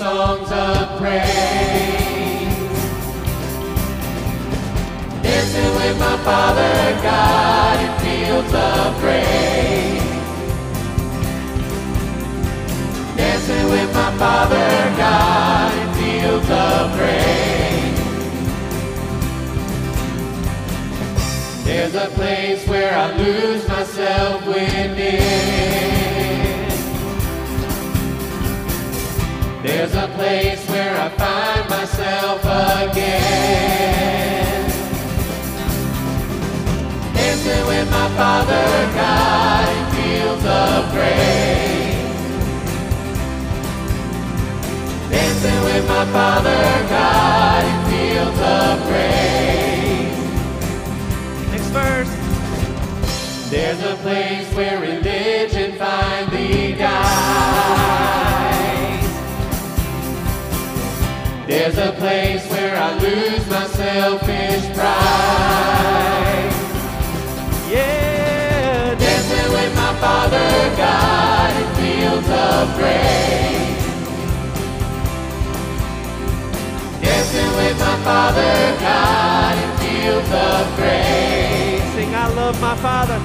songs of praise. Dancing with my Father God in fields of grace. Dancing with my Father God in fields of grace. There's a place where I lose myself within. There's a place where I find myself again. Dancing with my Father God in fields of grace. Dancing with my Father God in fields of grace. Next verse. There's a place where religion There's a place where I lose my selfish pride. Yeah. Dancing with my Father God in fields of grace. Dancing with my Father God in fields of grace. Sing I love my Father.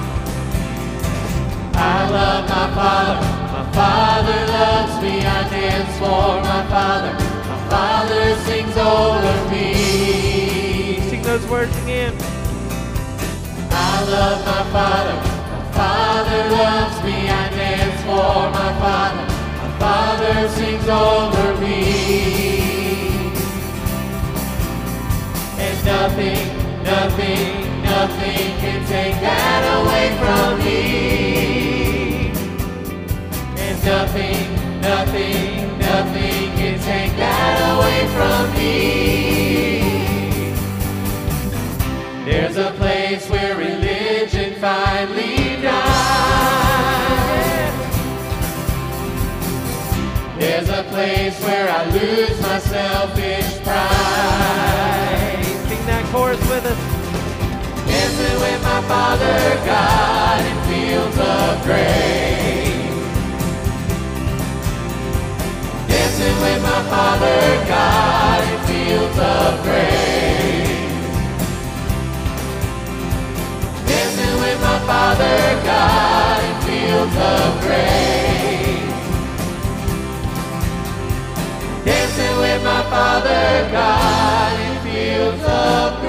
I love my Father. My Father loves me. I dance for my Father. Father sings over me. Sing those words again. I love my Father. My Father loves me. I dance for my Father. My Father sings over me. And nothing, nothing, nothing can take that away from me. And nothing, nothing, nothing can take that away from me. There's a place where religion finally dies. There's a place where I lose my selfish pride. Sing that chorus with us. Dancing with my Father God in fields of grace. Dancing with my Father God in fields of. Dancing with my Father God in fields of. Dancing with my Father God in fields of.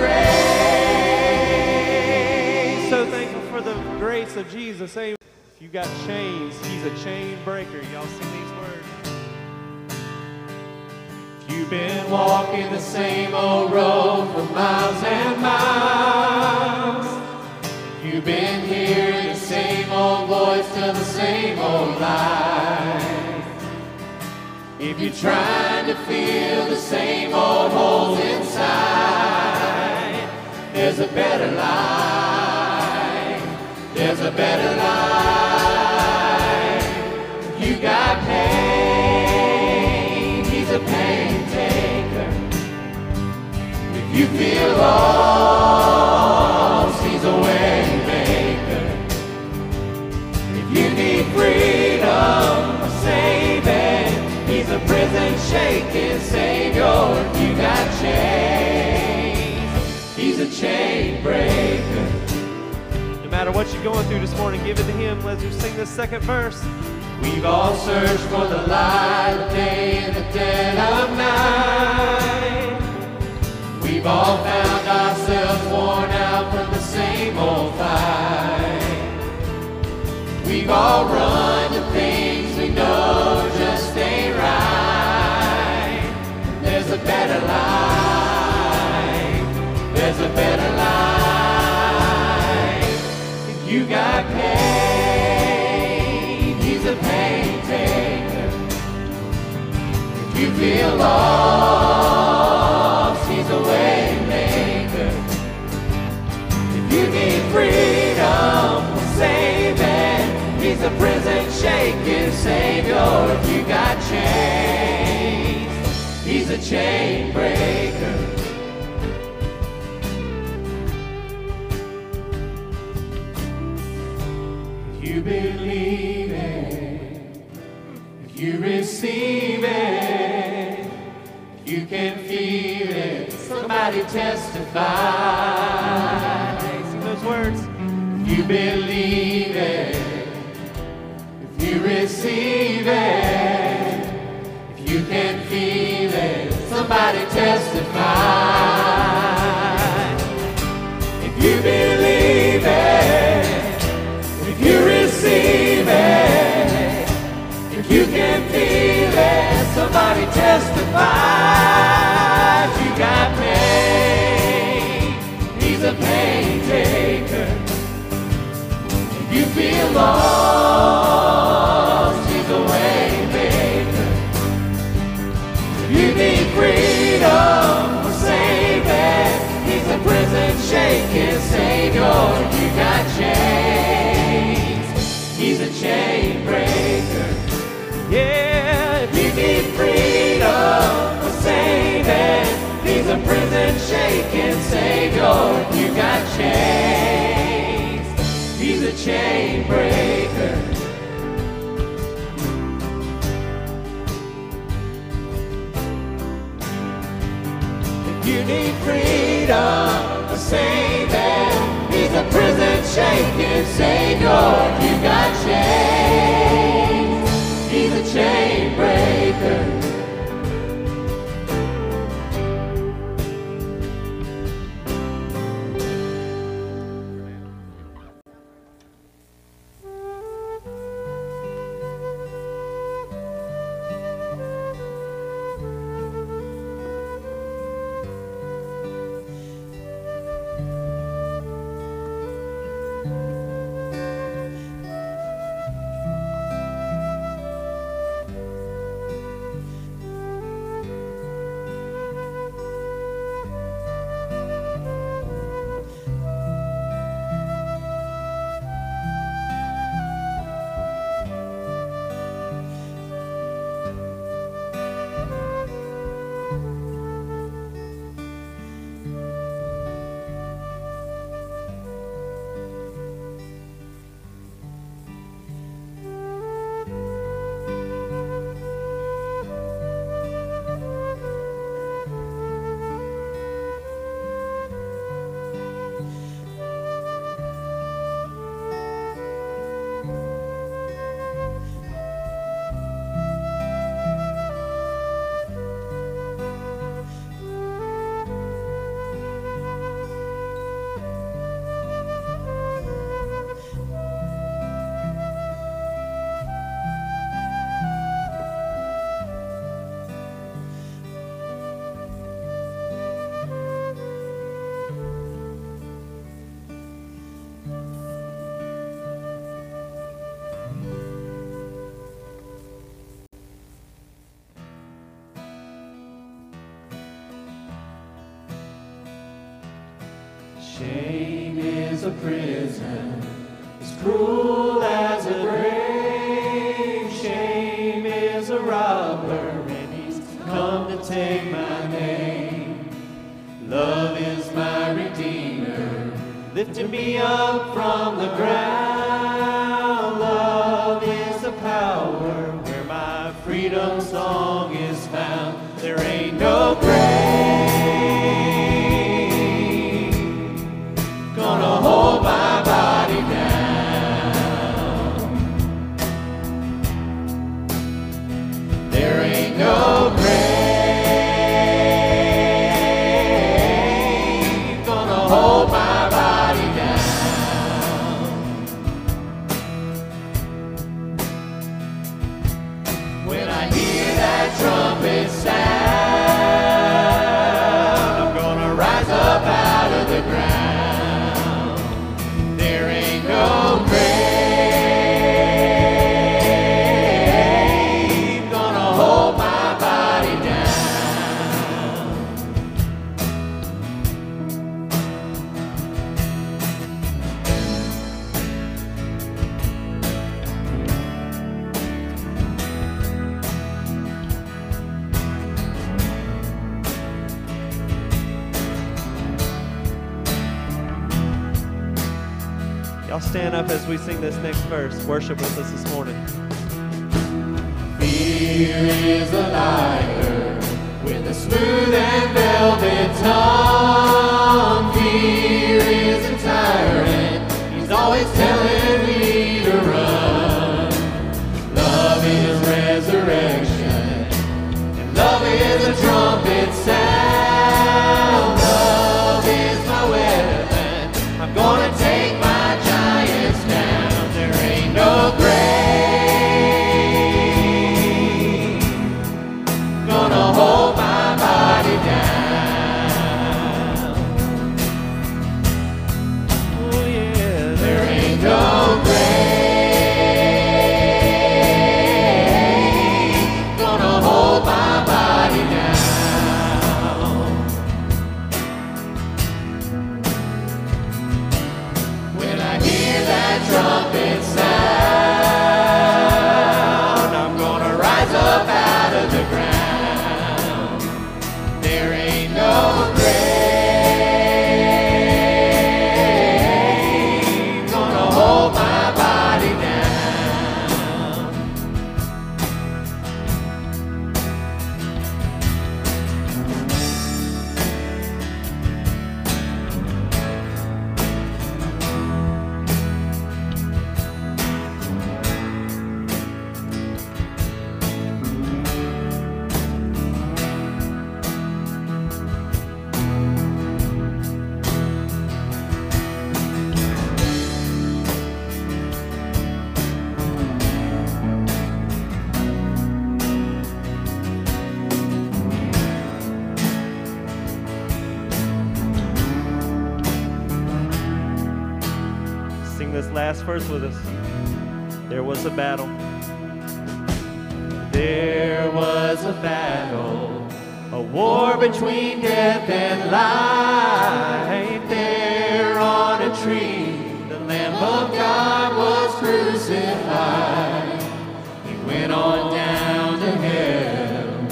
So thankful for the grace of Jesus. Amen. If you got chains, he's a chain breaker. Y'all sing these words. You've been walking the same old road for miles and miles. You've been hearing the same old voice tell the same old lie. If you're trying to feel the same old holes inside, there's a better life. There's a better life. You feel lost, he's a way maker. If you need freedom, a saving, he's a prison shaking savior. If you got chains, he's a chain breaker. No matter what you're going through this morning, give it to Him. Let's just sing this second verse. We've all searched for the light of day in the dead of night. We've all found ourselves worn out from the same old fight. We've all run to things we know just ain't right. There's a better life. There's a better life. If you got pain, he's a pain. If you feel lost, freedom, saving, he's a prison shaking savior. If you got chains, he's a chain breaker. If you believe it, if you receive it, you can feel it, somebody testify. Words. If you believe it, if you receive it, if you can feel it, somebody testify. If you believe it, if you receive it, if you can feel it, somebody testify. Prison shaking savior. You got chains, chain breaker. If you need freedom for saving, he's a prison shaking savior. You got chains, he's a chain breaker. Shame is sing this next verse, worship with us this verse with us. There was a battle. There was a battle, a war between death and life. There on a tree, the Lamb of God was crucified. He went on down to hell.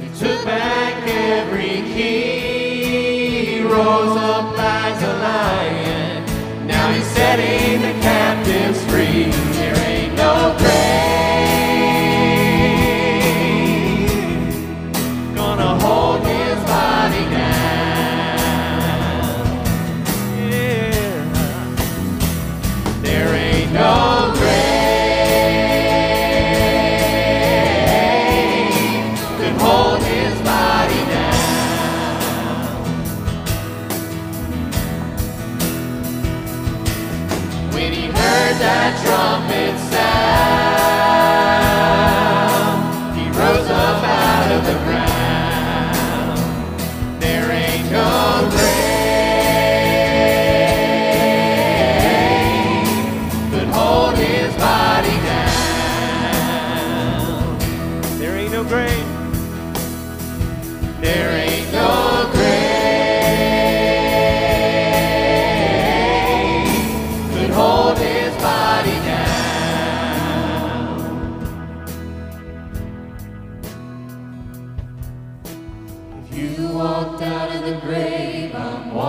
He took back every key. He rose up like a lion. Now he's setting.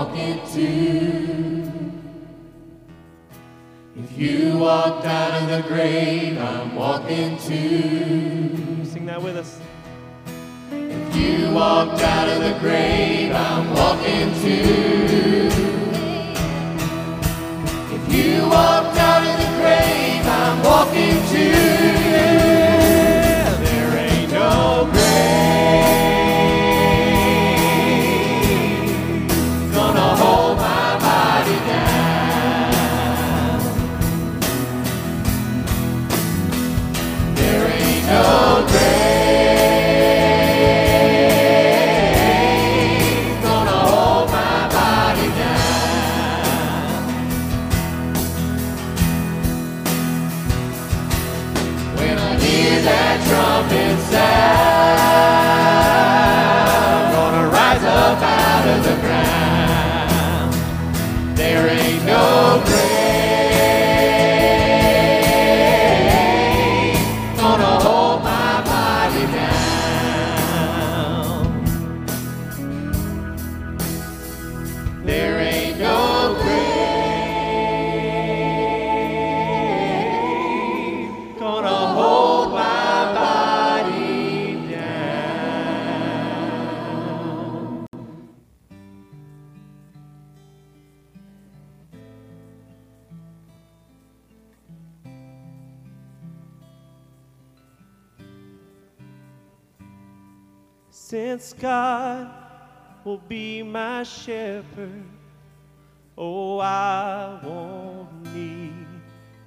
Too. If you walked out of the grave, I'm walking too. Sing that with us. If you walked out of the grave, I'm walking too. If you walked out of the grave, I'm walking too. Since God will be my shepherd, oh, I won't need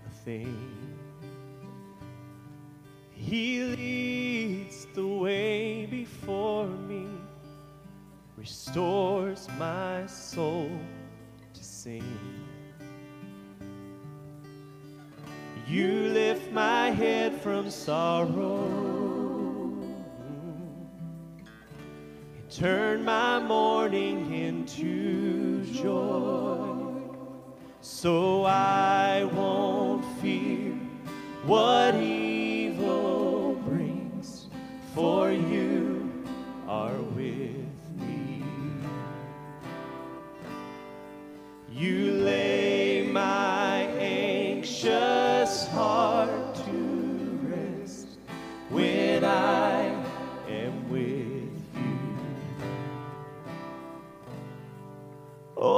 a thing. He leads the way before me, restores my soul to sing. You lift my head from sorrow turn my mourning into joy. So I won't fear what evil brings, for you are with me. You lay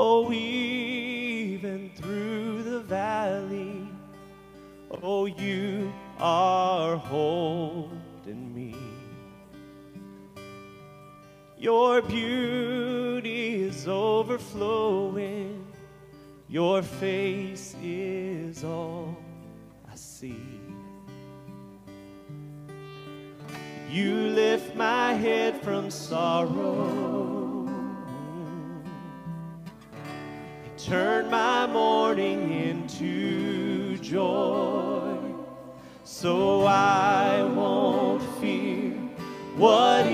Oh, even through the valley, oh, you are holding me. Your beauty is overflowing. Your face is all I see. You lift my head from sorrow. Turn my mourning into joy. So I won't fear what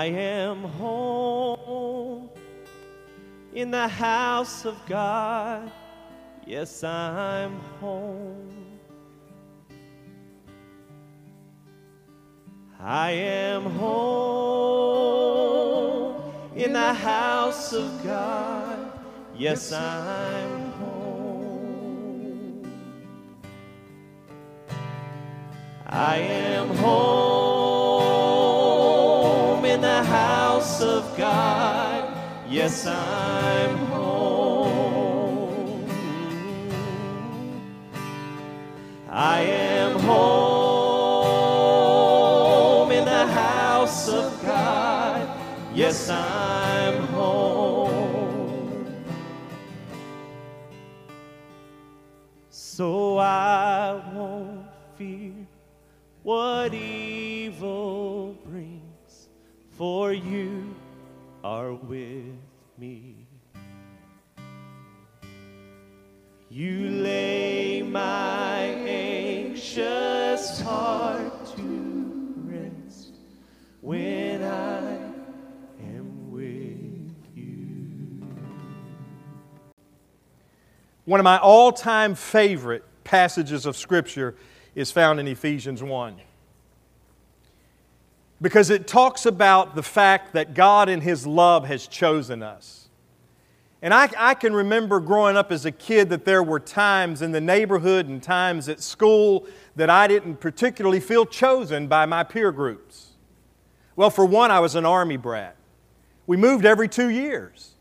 I am home in the house of God. Yes, I'm home. I am home in the house of God. Yes, I'm home. I am home Yes, I'm home. I am home in the house of God. Yes, I'm home. So I won't fear what evil brings, for you are with me. You lay my anxious heart to rest when I am with you. One of my all time favorite passages of Scripture is found in Ephesians 1. Because it talks about the fact that God in His love has chosen us. And I, I, can remember growing up as a kid that there were times in the neighborhood and times at school that I didn't particularly feel chosen by my peer groups. Well, for one, I was an Army brat. We moved every two years.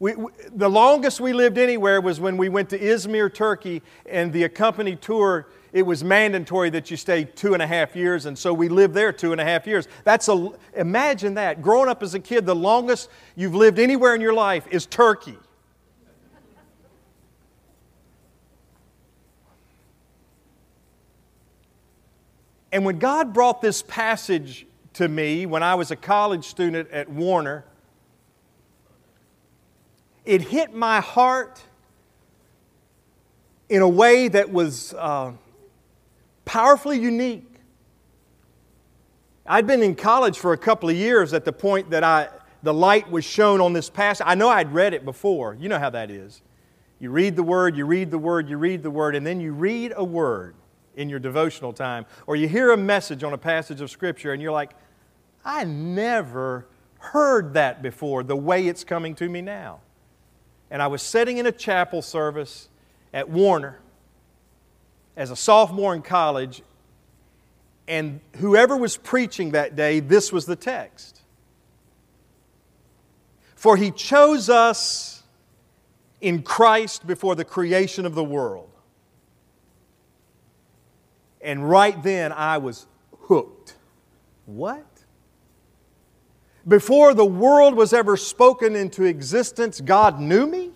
We, we, the longest we lived anywhere was when we went to Izmir, Turkey, and the accompanied tour, it was mandatory that you stay two and a half years, and so we lived there two and a half years. That's a, imagine that. Growing up as a kid, the longest you've lived anywhere in your life is Turkey. And when God brought this passage to me when I was a college student at Warner, it hit my heart in a way that was uh, powerfully unique. I'd been in college for a couple of years at the point that I, the light was shown on this passage. I know I'd read it before. You know how that is. You read the word, you read the word, you read the word, and then you read a word in your devotional time, or you hear a message on a passage of Scripture and you're like, I never heard that before the way it's coming to me now. And I was sitting in a chapel service at Warner as a sophomore in college, and whoever was preaching that day, this was the text. For he chose us in Christ before the creation of the world and right then I was hooked. What? Before the world was ever spoken into existence, God knew me?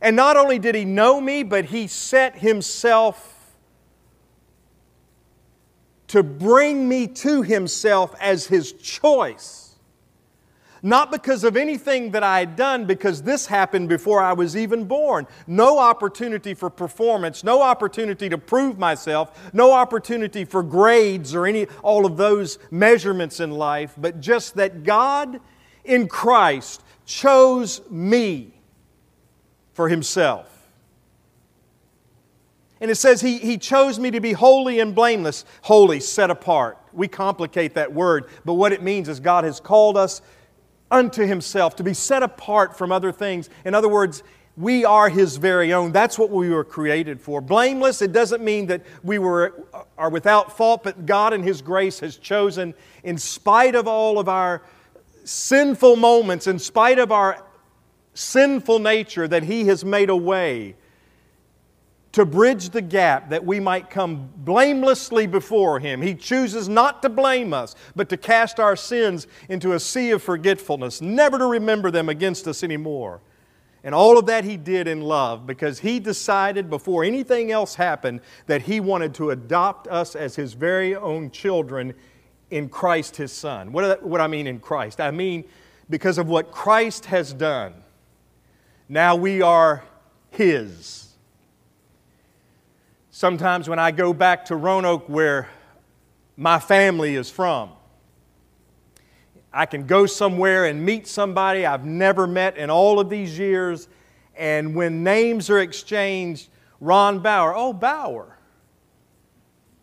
And not only did He know me, but He set Himself to bring me to Himself as His choice. Not because of anything that I had done, because this happened before I was even born. No opportunity for performance, no opportunity to prove myself, no opportunity for grades or any all of those measurements in life, but just that God in Christ chose me for Himself. And it says he, he chose me to be holy and blameless, holy, set apart. We complicate that word, but what it means is God has called us unto himself, to be set apart from other things. In other words, we are his very own. That's what we were created for. Blameless, it doesn't mean that we were, are without fault, but God in his grace has chosen, in spite of all of our sinful moments, in spite of our sinful nature, that he has made a way to bridge the gap that we might come blamelessly before Him. He chooses not to blame us, but to cast our sins into a sea of forgetfulness, never to remember them against us anymore. And all of that He did in love because He decided before anything else happened that He wanted to adopt us as His very own children in Christ His Son. What, what I mean in Christ? I mean because of what Christ has done. Now we are His. Sometimes when I go back to Roanoke, where my family is from, I can go somewhere and meet somebody I've never met in all of these years, and when names are exchanged, Ron Bower, oh, Bower.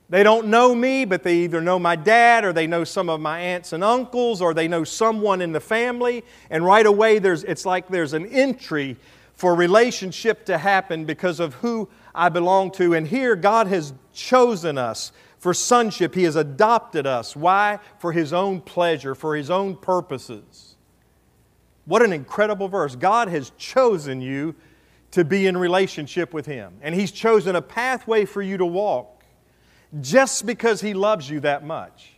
They don't know me, but they either know my dad or they know some of my aunts and uncles or they know someone in the family. And right away, there's, it's like there's an entry for relationship to happen because of who I belong to. And here, God has chosen us for sonship. He has adopted us. Why? For His own pleasure, for His own purposes. What an incredible verse. God has chosen you to be in relationship with Him. And He's chosen a pathway for you to walk just because He loves you that much.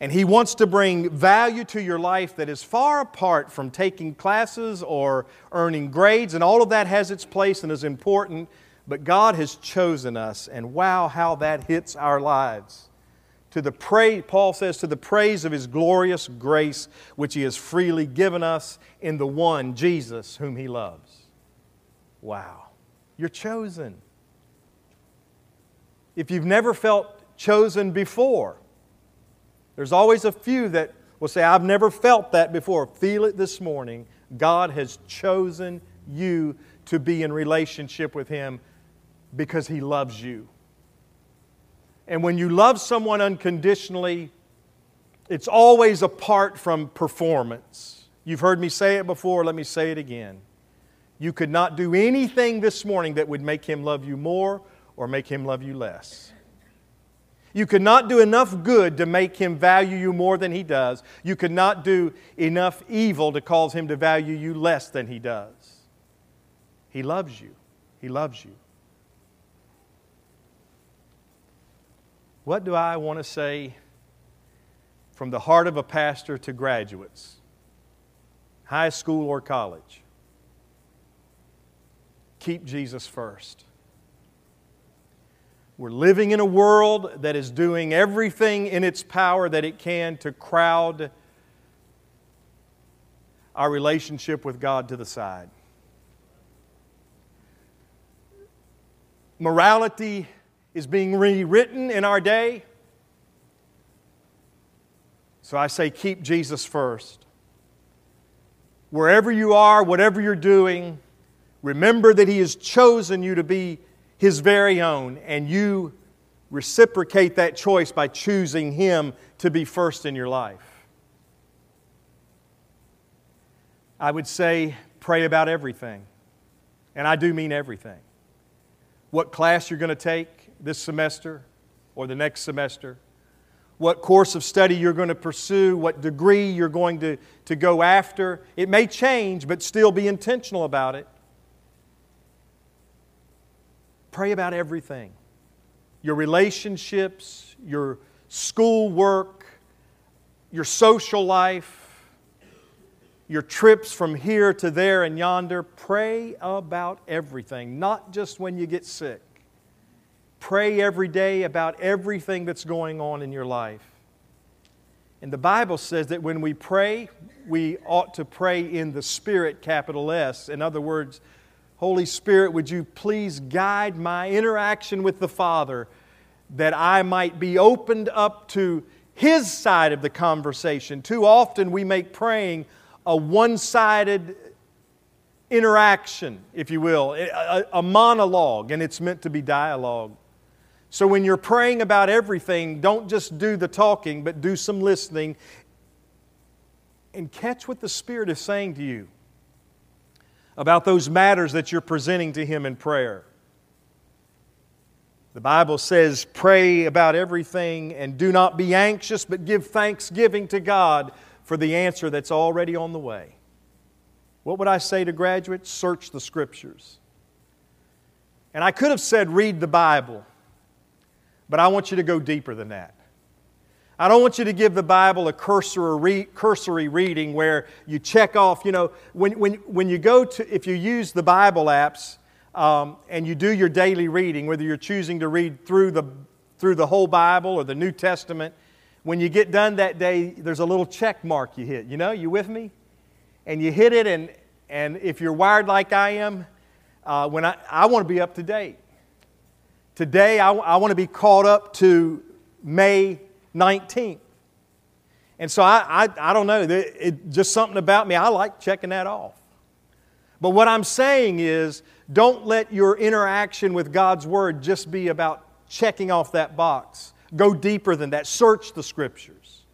And He wants to bring value to your life that is far apart from taking classes or earning grades, and all of that has its place and is important. But God has chosen us, and wow, how that hits our lives. To the praise, Paul says, to the praise of His glorious grace, which He has freely given us in the one, Jesus, whom He loves. Wow, you're chosen. If you've never felt chosen before, there's always a few that will say, I've never felt that before. Feel it this morning. God has chosen you to be in relationship with Him because He loves you. And when you love someone unconditionally, it's always apart from performance. You've heard me say it before, let me say it again. You could not do anything this morning that would make Him love you more or make Him love you less. You could not do enough good to make him value you more than he does. You could not do enough evil to cause him to value you less than he does. He loves you. He loves you. What do I want to say from the heart of a pastor to graduates, high school or college? Keep Jesus first. We're living in a world that is doing everything in its power that it can to crowd our relationship with God to the side. Morality is being rewritten in our day. So I say, keep Jesus first. Wherever you are, whatever you're doing, remember that He has chosen you to be his very own, and you reciprocate that choice by choosing Him to be first in your life. I would say pray about everything, and I do mean everything. What class you're going to take this semester or the next semester, what course of study you're going to pursue, what degree you're going to, to go after. It may change, but still be intentional about it. Pray about everything your relationships, your school work, your social life, your trips from here to there and yonder. Pray about everything, not just when you get sick. Pray every day about everything that's going on in your life. And the Bible says that when we pray, we ought to pray in the Spirit, capital S. In other words, Holy Spirit, would you please guide my interaction with the Father that I might be opened up to His side of the conversation? Too often we make praying a one sided interaction, if you will, a, a, monologue, and it's meant to be dialogue. So when you're praying about everything, don't just do the talking, but do some listening and catch what the Spirit is saying to you about those matters that you're presenting to Him in prayer. The Bible says, pray about everything and do not be anxious, but give thanksgiving to God for the answer that's already on the way. What would I say to graduates? Search the Scriptures. And I could have said, read the Bible, but I want you to go deeper than that. I don't want you to give the Bible a cursory, cursory reading where you check off, you know, when, when, when you go to, if you use the Bible apps um, and you do your daily reading, whether you're choosing to read through the, through the whole Bible or the New Testament, when you get done that day, there's a little check mark you hit. You know, you with me? And you hit it, and, and if you're wired like I am, uh, when I, I want to be up to date. Today, I, I want to be caught up to May 19th. And so I, I, I don't know, it, it, just something about me, I like checking that off. But what I'm saying is, don't let your interaction with God's Word just be about checking off that box. Go deeper than that. Search the Scriptures.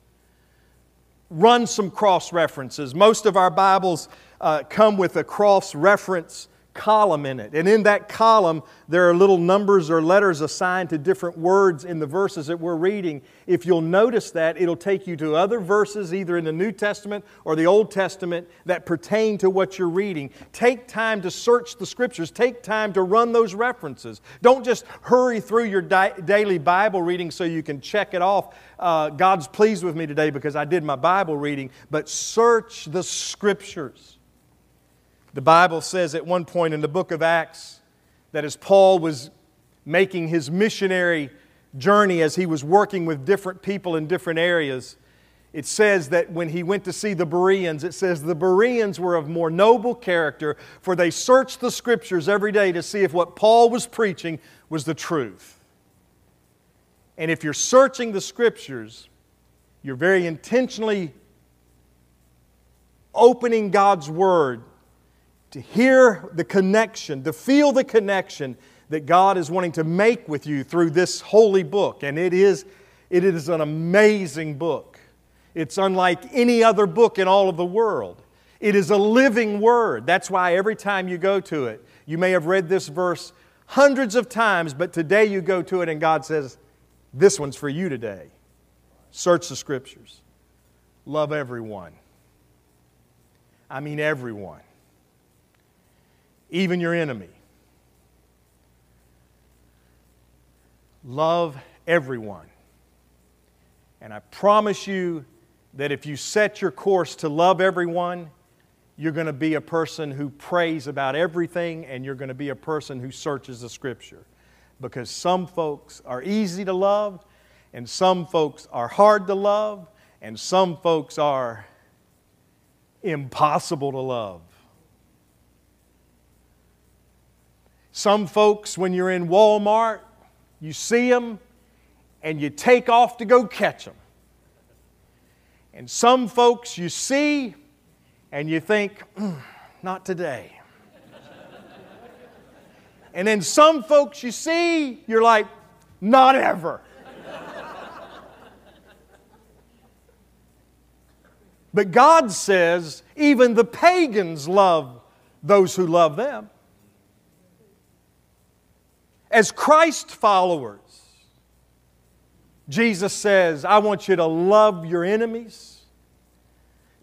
Run some cross references. Most of our Bibles uh, come with a cross reference column in it. And in that column, there are little numbers or letters assigned to different words in the verses that we're reading. If you'll notice that, it'll take you to other verses, either in the New Testament or the Old Testament, that pertain to what you're reading. Take time to search the Scriptures, take time to run those references. Don't just hurry through your di- daily Bible reading so you can check it off. Uh, God's pleased with me today because I did my Bible reading, but search the Scriptures. The Bible says at one point in the book of Acts that as Paul was making his missionary journey, as he was working with different people in different areas, it says that when he went to see the Bereans, it says the Bereans were of more noble character, for they searched the scriptures every day to see if what Paul was preaching was the truth. And if you're searching the scriptures, you're very intentionally opening God's Word to hear the connection, to feel the connection that God is wanting to make with you through this holy book. And it is, it is an amazing book. It's unlike any other book in all of the world. It is a living word. That's why every time you go to it, you may have read this verse hundreds of times, but today you go to it and God says, This one's for you today. Search the scriptures. Love everyone. I mean, everyone, even your enemy. Love everyone. And I promise you that if you set your course to love everyone, you're going to be a person who prays about everything and you're going to be a person who searches the Scripture. Because some folks are easy to love, and some folks are hard to love, and some folks are impossible to love. Some folks, when you're in Walmart, you see them and you take off to go catch them. And some folks you see and you think, mm, not today. and then some folks you see, you're like, not ever. but God says even the pagans love those who love them. As Christ followers, Jesus says, I want you to love your enemies,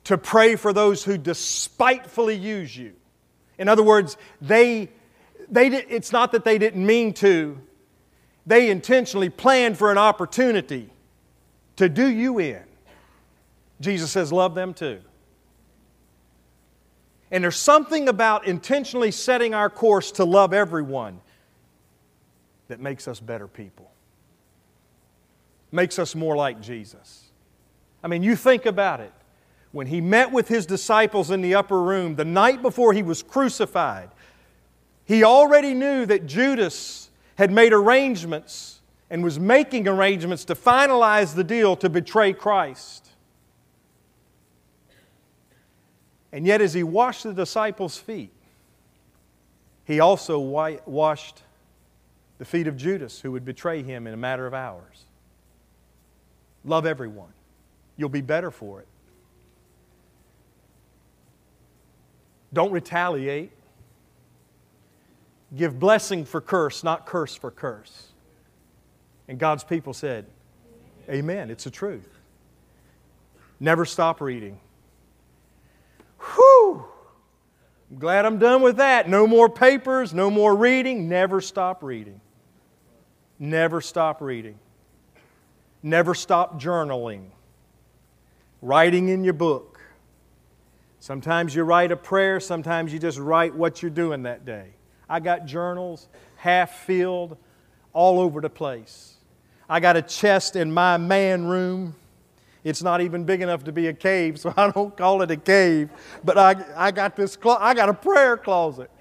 to pray for those who despitefully use you. In other words, they, they, it's not that they didn't mean to, they intentionally planned for an opportunity to do you in. Jesus says, Love them too. And there's something about intentionally setting our course to love everyone that makes us better people, makes us more like Jesus. I mean, you think about it. When he met with his disciples in the upper room the night before he was crucified, he already knew that Judas had made arrangements and was making arrangements to finalize the deal to betray Christ. And yet, as he washed the disciples' feet, he also washed the feet of Judas, who would betray him in a matter of hours. Love everyone. You'll be better for it. Don't retaliate. Give blessing for curse, not curse for curse. And God's people said, Amen. It's the truth. Never stop reading. Whew! I'm glad I'm done with that. No more papers, no more reading. Never stop reading. Never stop reading. Never stop journaling. Writing in your book. Sometimes you write a prayer, sometimes you just write what you're doing that day. I got journals, half filled, all over the place. I got a chest in my man room. It's not even big enough to be a cave, so I don't call it a cave. But I, I got this, I got a prayer closet.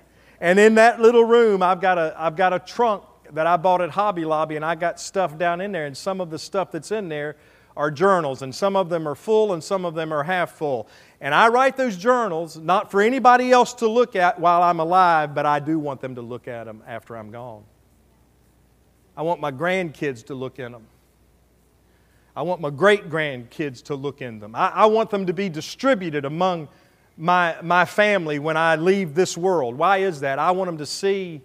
And in that little room, I've got a, I've got a trunk that I bought at Hobby Lobby, and I got stuff down in there, and some of the stuff that's in there are journals, and some of them are full and some of them are half full. And I write those journals not for anybody else to look at while I'm alive, but I do want them to look at them after I'm gone. I want my grandkids to look in them. I want my great grandkids to look in them. I, I, want them to be distributed among my, my family when I leave this world. Why is that? I want them to see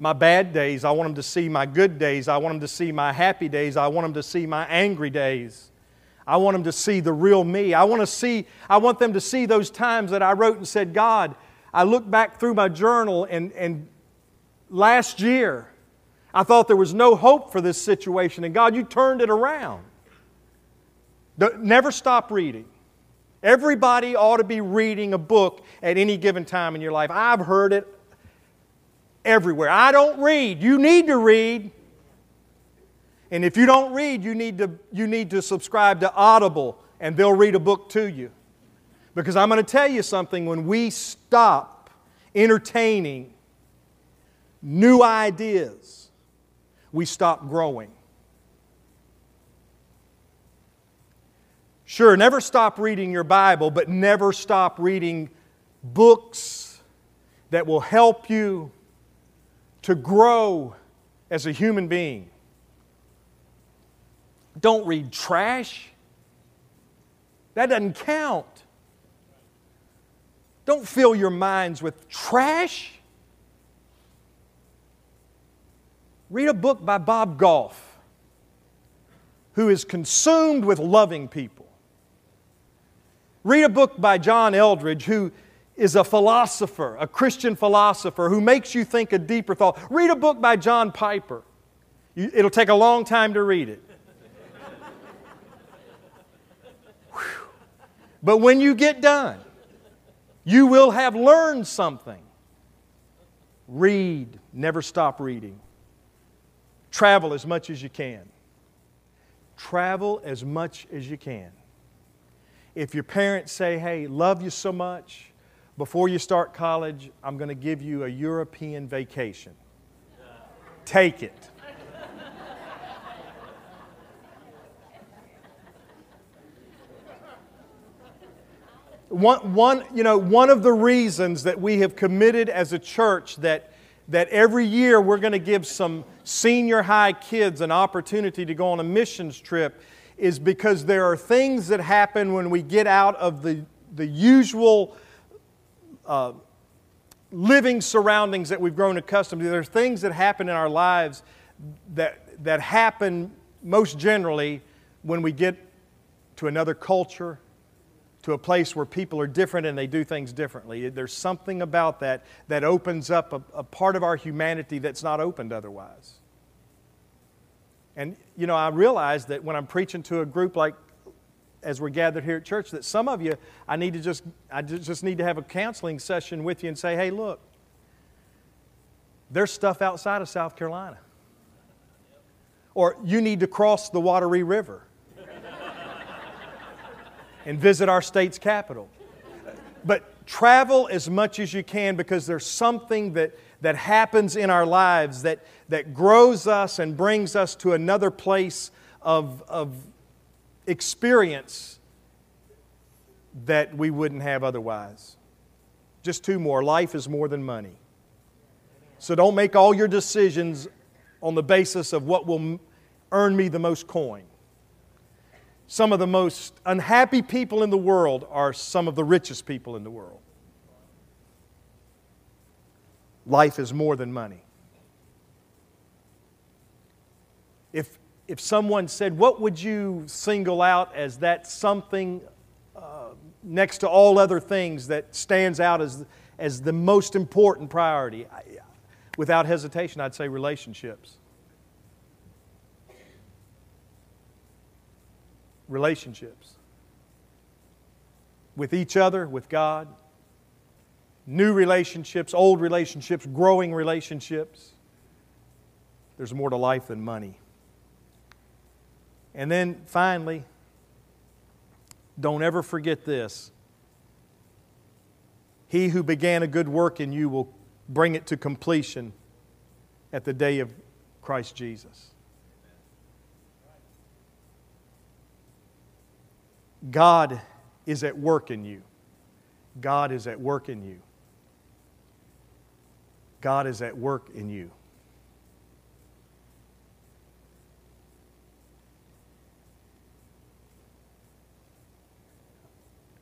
my bad days. I want them to see my good days. I want them to see my happy days. I want them to see my angry days. I want them to see the real me. I want to see I want them to see those times that I wrote and said, "God, I look back through my journal and and last year I thought there was no hope for this situation and God, you turned it around." Never stop reading. Everybody ought to be reading a book at any given time in your life. I've heard it everywhere. I don't read. You need to read. And if you don't read, you need to, you need to subscribe to Audible and they'll read a book to you. Because I'm going to tell you something when we stop entertaining new ideas, we stop growing. Sure, never stop reading your Bible, but never stop reading books that will help you to grow as a human being. Don't read trash. That doesn't count. Don't fill your minds with trash. Read a book by Bob Goff, who is consumed with loving people. Read a book by John Eldredge, who is a philosopher, a Christian philosopher, who makes you think a deeper thought. Read a book by John Piper. It'll take a long time to read it. but when you get done, you will have learned something. Read, never stop reading. Travel as much as you can. Travel as much as you can. If your parents say, hey, love you so much, before you start college, I'm going to give you a European vacation. Take it. One, one, you know, one of the reasons that we have committed as a church that, that every year we're going to give some senior high kids an opportunity to go on a missions trip is because there are things that happen when we get out of the, the usual uh, living surroundings that we've grown accustomed to. There are things that happen in our lives that, that happen most generally when we get to another culture, to a place where people are different and they do things differently. There's something about that that opens up a, a part of our humanity that's not opened otherwise. And, you know, I realize that when I'm preaching to a group like as we're gathered here at church, that some of you, I need to just, I just need to have a counseling session with you and say, hey, look, there's stuff outside of South Carolina. Or you need to cross the Wateree River and visit our state's capital. But travel as much as you can because there's something that, that happens in our lives that, that grows us and brings us to another place of, of experience that we wouldn't have otherwise. Just two more. Life is more than money. So don't make all your decisions on the basis of what will earn me the most coin. Some of the most unhappy people in the world are some of the richest people in the world. Life is more than money. If, someone said, What would you single out as that something uh, next to all other things that stands out as, as the most important priority? I, without hesitation, I'd say relationships. Relationships. With each other, with God. New relationships, old relationships, growing relationships. There's more to life than money. And then finally, don't ever forget this. He who began a good work in you will bring it to completion at the day of Christ Jesus. God is at work in you. God is at work in you. God is at work in you.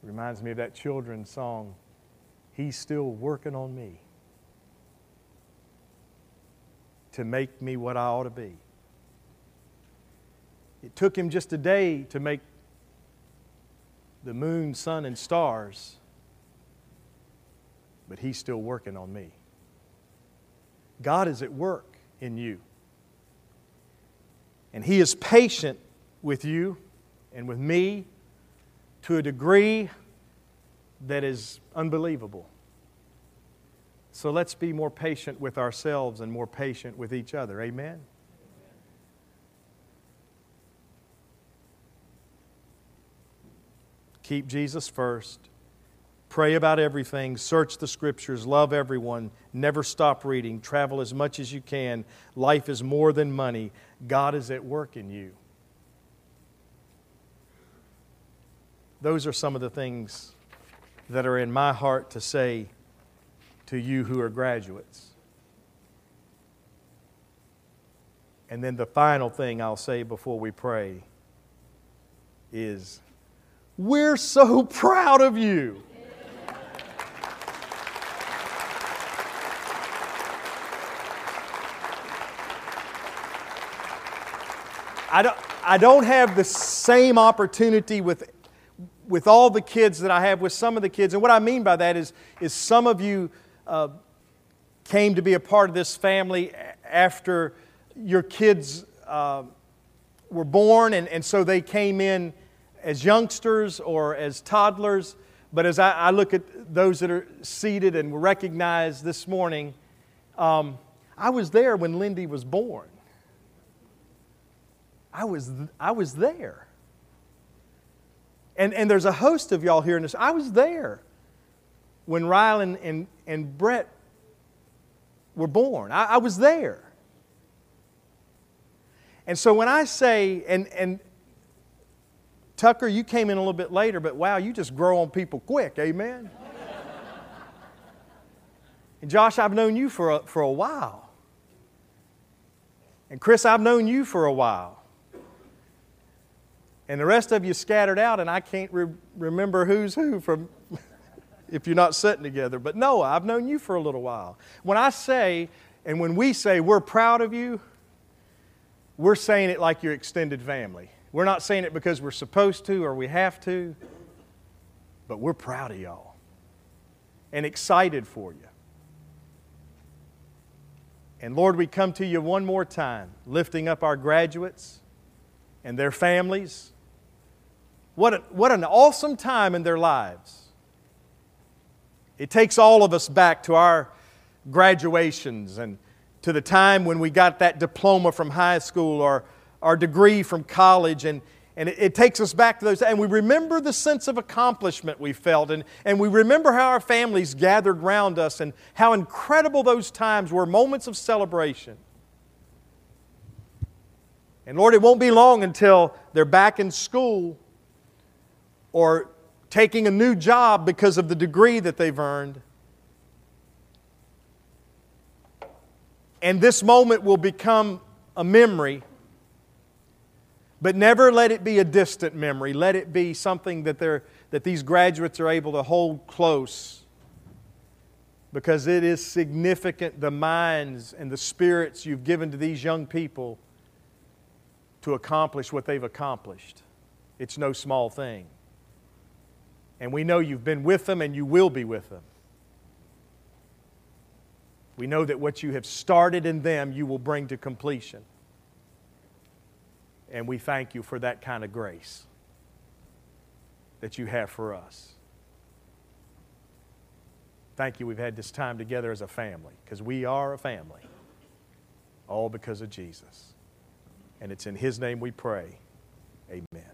Reminds me of that children's song, He's Still Working on Me to make me what I ought to be. It took Him just a day to make the moon, sun, and stars, but He's still working on me. God is at work in you. And He is patient with you and with me to a degree that is unbelievable. So let's be more patient with ourselves and more patient with each other. Amen? Keep Jesus first. Pray about everything. Search the scriptures. Love everyone. Never stop reading. Travel as much as you can. Life is more than money. God is at work in you. Those are some of the things that are in my heart to say to you who are graduates. And then the final thing I'll say before we pray is we're so proud of you. I don't, I don't have the same opportunity with, with all the kids that I have with some of the kids. And what I mean by that is, is some of you uh, came to be a part of this family after your kids uh, were born, and, and so they came in as youngsters or as toddlers. But as I, I look at those that are seated and were recognized this morning, um, I was there when Lindy was born. I was, I was there. And, and there's a host of y'all here in this. I was there when Rylan and, and Brett were born. I, I was there. And so when I say, and, and Tucker, you came in a little bit later, but wow, you just grow on people quick, amen? and Josh, I've known you for a, for a while. And Chris, I've known you for a while. And the rest of you scattered out, and I can't re- remember who's who from if you're not sitting together. But Noah, I've known you for a little while. When I say, and when we say we're proud of you, we're saying it like your extended family. We're not saying it because we're supposed to or we have to, but we're proud of y'all and excited for you. And Lord, we come to you one more time, lifting up our graduates and their families. What, a, what an awesome time in their lives. It takes all of us back to our graduations and to the time when we got that diploma from high school or our degree from college. And, and it, it, takes us back to those. And we remember the sense of accomplishment we felt. And, and we remember how our families gathered around us and how incredible those times were moments of celebration. And Lord, it won't be long until they're back in school or taking a new job because of the degree that they've earned. And this moment will become a memory, but never let it be a distant memory. Let it be something that, they're, that these graduates are able to hold close because it is significant the minds and the spirits you've given to these young people to accomplish what they've accomplished. It's no small thing. And we know you've been with them and you will be with them. We know that what you have started in them, you will bring to completion. And we thank you for that kind of grace that you have for us. Thank you, we've had this time together as a family, because we are a family, all because of Jesus. And it's in His name we pray. Amen.